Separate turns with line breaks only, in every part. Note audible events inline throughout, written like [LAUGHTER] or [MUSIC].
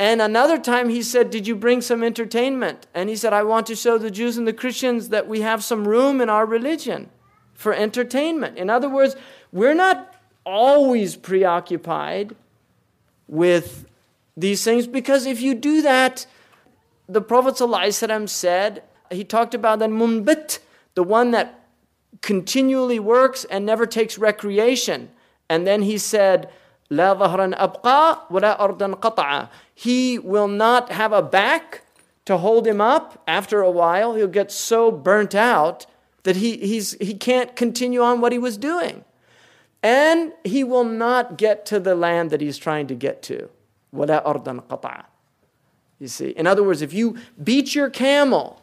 And another time he said, Did you bring some entertainment? And he said, I want to show the Jews and the Christians that we have some room in our religion for entertainment. In other words, we're not always preoccupied with these things because if you do that, the Prophet said, he talked about the munbit, the one that continually works and never takes recreation. And then he said, لا ظهرا أبقى ولا أرضا قطعا. He will not have a back to hold him up. After a while, he'll get so burnt out that he, he's, he can't continue on what he was doing. And he will not get to the land that he's trying to get to. ولا أرضا قطعا. You see, in other words, if you beat your camel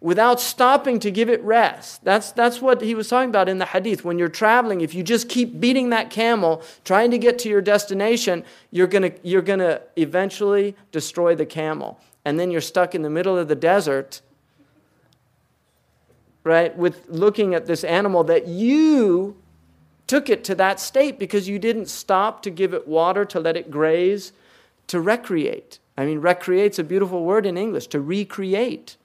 without stopping to give it rest. That's, that's what he was talking about in the hadith. When you're traveling, if you just keep beating that camel, trying to get to your destination, you're going you're going to eventually destroy the camel. And then you're stuck in the middle of the desert, right, with looking at this animal that you took it to that state because you didn't stop to give it water, to let it graze, to recreate. I mean, recreate's a beautiful word in English, to recreate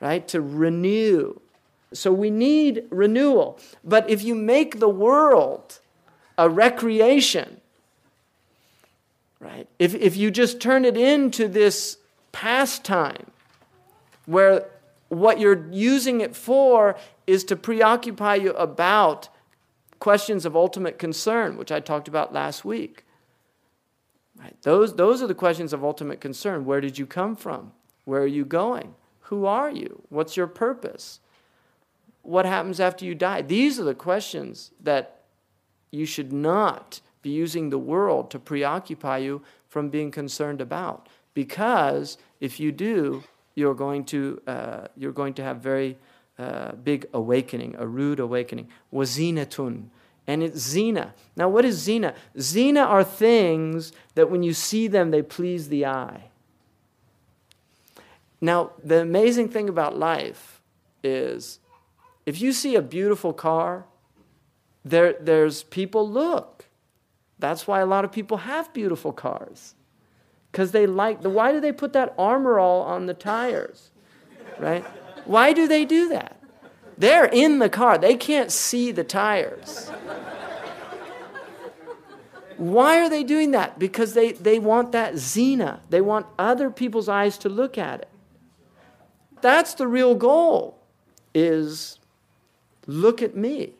right? To renew. So we need renewal. But if you make the world a recreation, right? If, if you just turn it into this pastime where what you're using it for is to preoccupy you about questions of ultimate concern, which I talked about last week. Right? Those, those are the questions of ultimate concern. Where did you come from? Where are you going? Who are you? What's your purpose? What happens after you die? These are the questions that you should not be using the world to preoccupy you from being concerned about. Because if you do, you're going to, uh, you're going to have very uh, big awakening, a rude awakening. Wazinatun. And it's zina. Now, what is zina? Zina are things that when you see them, they please the eye. Now, the amazing thing about life is if you see a beautiful car, there, there's people look. That's why a lot of people have beautiful cars. Because they like the why do they put that armor all on the tires? Right? Why do they do that? They're in the car. They can't see the tires. Why are they doing that? Because they, they want that zina. They want other people's eyes to look at it. That's the real goal is look at me.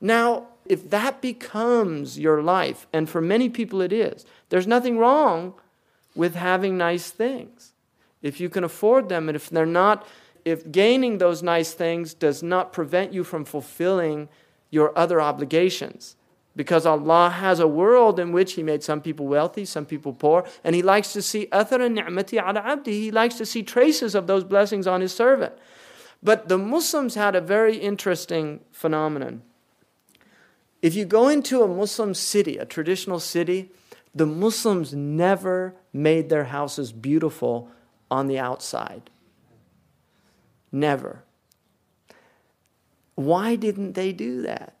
Now, if that becomes your life, and for many people it is, there's nothing wrong with having nice things. If you can afford them, and if they're not, if gaining those nice things does not prevent you from fulfilling your other obligations because Allah has a world in which He made some people wealthy, some people poor, and He likes to see athar ni'mati ala abdi. He likes to see traces of those blessings on His servant. But the Muslims had a very interesting phenomenon. If you go into a Muslim city, a traditional city, the Muslims never made their houses beautiful on the outside. Never. Why didn't they do that?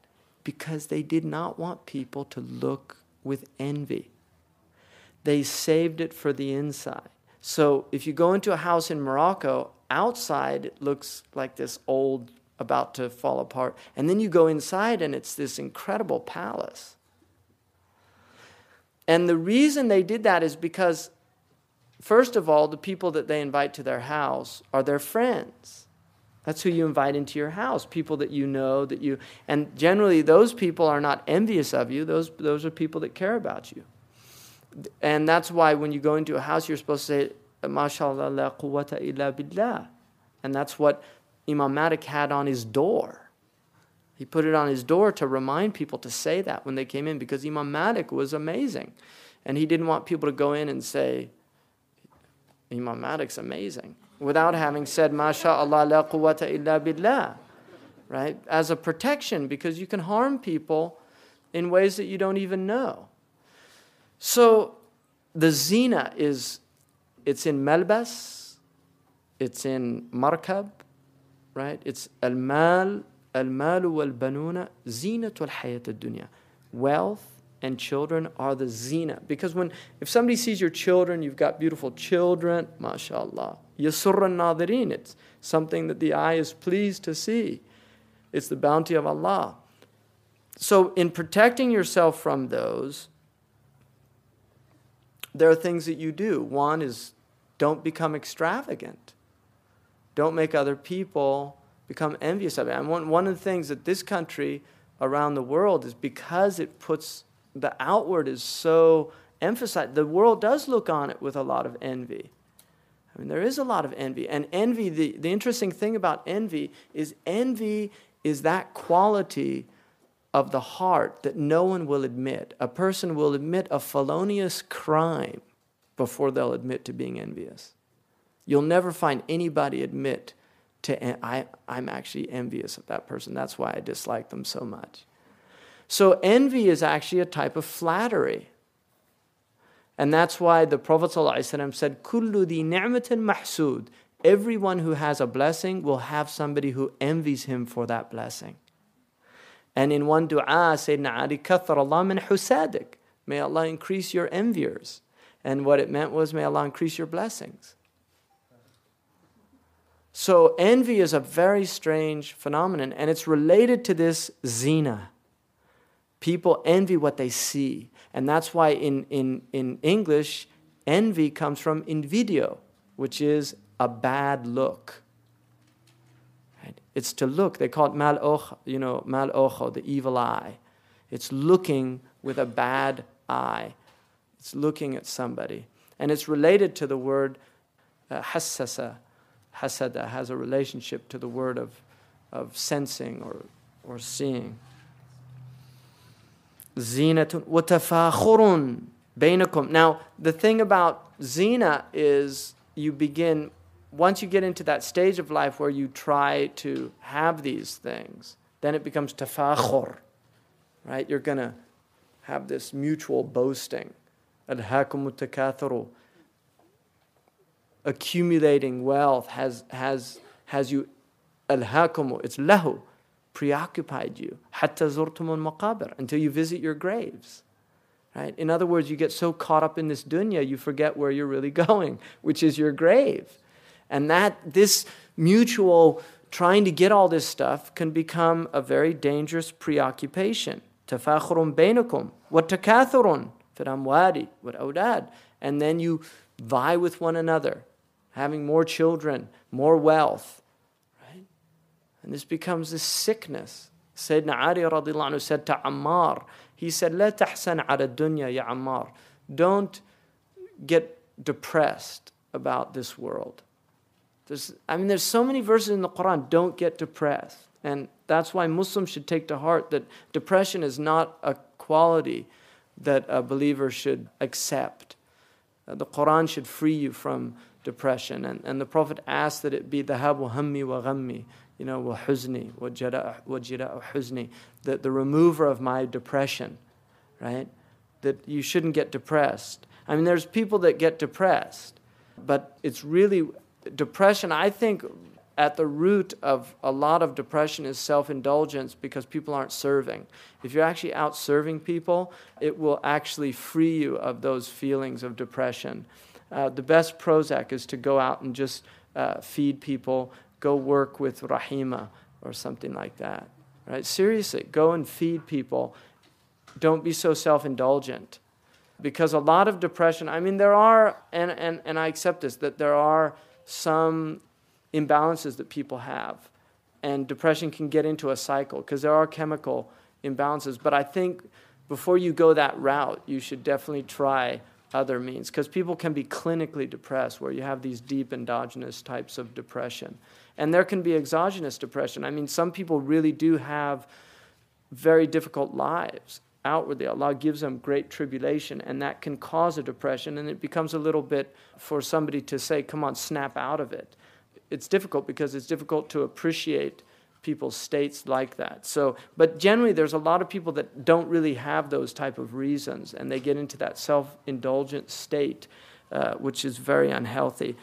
Because they did not want people to look with envy. They saved it for the inside. So if you go into a house in Morocco, outside it looks like this old, about to fall apart. And then you go inside and it's this incredible palace. And the reason they did that is because, first of all, the people that they invite to their house are their friends. That's who you invite into your house, people that you know that you and generally those people are not envious of you. Those those are people that care about you. And that's why when you go into a house you're supposed to say mashallah la quwwata illa billah. And that's what Imam Malik had on his door. He put it on his door to remind people to say that when they came in because Imam Malik was amazing. And he didn't want people to go in and say, Imam Malik's amazing without having said, MashaAllah, la quwwata illa billah, right? As a protection because you can harm people in ways that you don't even know. So the zina is, it's in malbas, it's in markab, right? It's al-mal, al-mal wal-banuna, zinatul hayat ad-dunya. Wealth and children are the zina. Because when if somebody sees your children, you've got beautiful children, mashallah. Yasurra nadirin, it's something that the eye is pleased to see. It's the bounty of Allah. So, in protecting yourself from those, there are things that you do. One is don't become extravagant, don't make other people become envious of it. And one, one of the things that this country around the world is because it puts the outward is so emphasized, the world does look on it with a lot of envy. I mean, there is a lot of envy. And envy, the, the interesting thing about envy is envy is that quality of the heart that no one will admit. A person will admit a felonious crime before they'll admit to being envious. You'll never find anybody admit to, I, I'm actually envious of that person. That's why I dislike them so much. So, envy is actually a type of flattery. And that's why the Prophet ﷺ said, Kullu di ni'matin mahsud. Everyone who has a blessing will have somebody who envies him for that blessing. And in one dua, Sayyidina Ali, Kathar Allah min husadik. May Allah increase your enviers. And what it meant was, may Allah increase your blessings. So, envy is a very strange phenomenon, and it's related to this zina. People envy what they see. And that's why in, in, in English, envy comes from invidio, which is a bad look. It's to look. They call it mal ojo, you know, mal ojo, the evil eye. It's looking with a bad eye. It's looking at somebody. And it's related to the word uh, hassasa. Hasada has a relationship to the word of, of sensing or, or seeing. Zinatun watafakhurun bainakum. Now, the thing about zina is you begin, once you get into that stage of life where you try to have these things, then it becomes tafakhur, right? You're going to have this mutual boasting. Alhaakum takatharu. Accumulating wealth has, has, has you, alhaakum, it's lahu, preoccupied you. Hatta zurtumun maqabir, until you visit your graves. Right? In other words, you get so caught up in this dunya, you forget where you're really [LAUGHS] going, which is your grave. And that this mutual trying to get all this stuff can become a very dangerous preoccupation. Tafakhurun bainakum wa takathurun fil amwali wa awdad. And then you vie with one another, having more children, more wealth, Right? and this becomes this sickness. Sayyidina Ali radiallahu anhu said to Ammar, he said, La tahsan ala dunya ya Ammar. Don't get depressed about this world. There's, I mean, there's so many verses in the Quran, don't get depressed. And that's why Muslims should take to heart that depression is not a quality that a believer should accept. Uh, the Quran should free you from depression. And, and the Prophet asked that it be dhahabu hammi wa ghammi, you know, wa huzni, wa jira'u huzni, that the remover of my depression, right? That you shouldn't get depressed. I mean, there's people that get depressed, but it's really depression, I think, at the root of a lot of depression is self indulgence because people aren't serving. If you're actually out serving people, it will actually free you of those feelings of depression. Uh, the best Prozac is to go out and just uh, feed people, go work with Rahima or something like that. Right? Seriously, go and feed people. Don't be so self indulgent. Because a lot of depression, I mean, there are, and, and, and I accept this, that there are some imbalances that people have. And depression can get into a cycle because there are chemical imbalances. But I think before you go that route, you should definitely try other means because people can be clinically depressed where you have these deep endogenous types of depression. And there can be exogenous depression. I mean, some people really do have very difficult lives outwardly. Allah gives them great tribulation, and that can cause a depression. And it becomes a little bit for somebody to say, come on, snap out of it. It's difficult because it's difficult to appreciate people's states like that. So, but generally, there's a lot of people that don't really have those type of reasons, and they get into that self-indulgent state, uh, which is very unhealthy.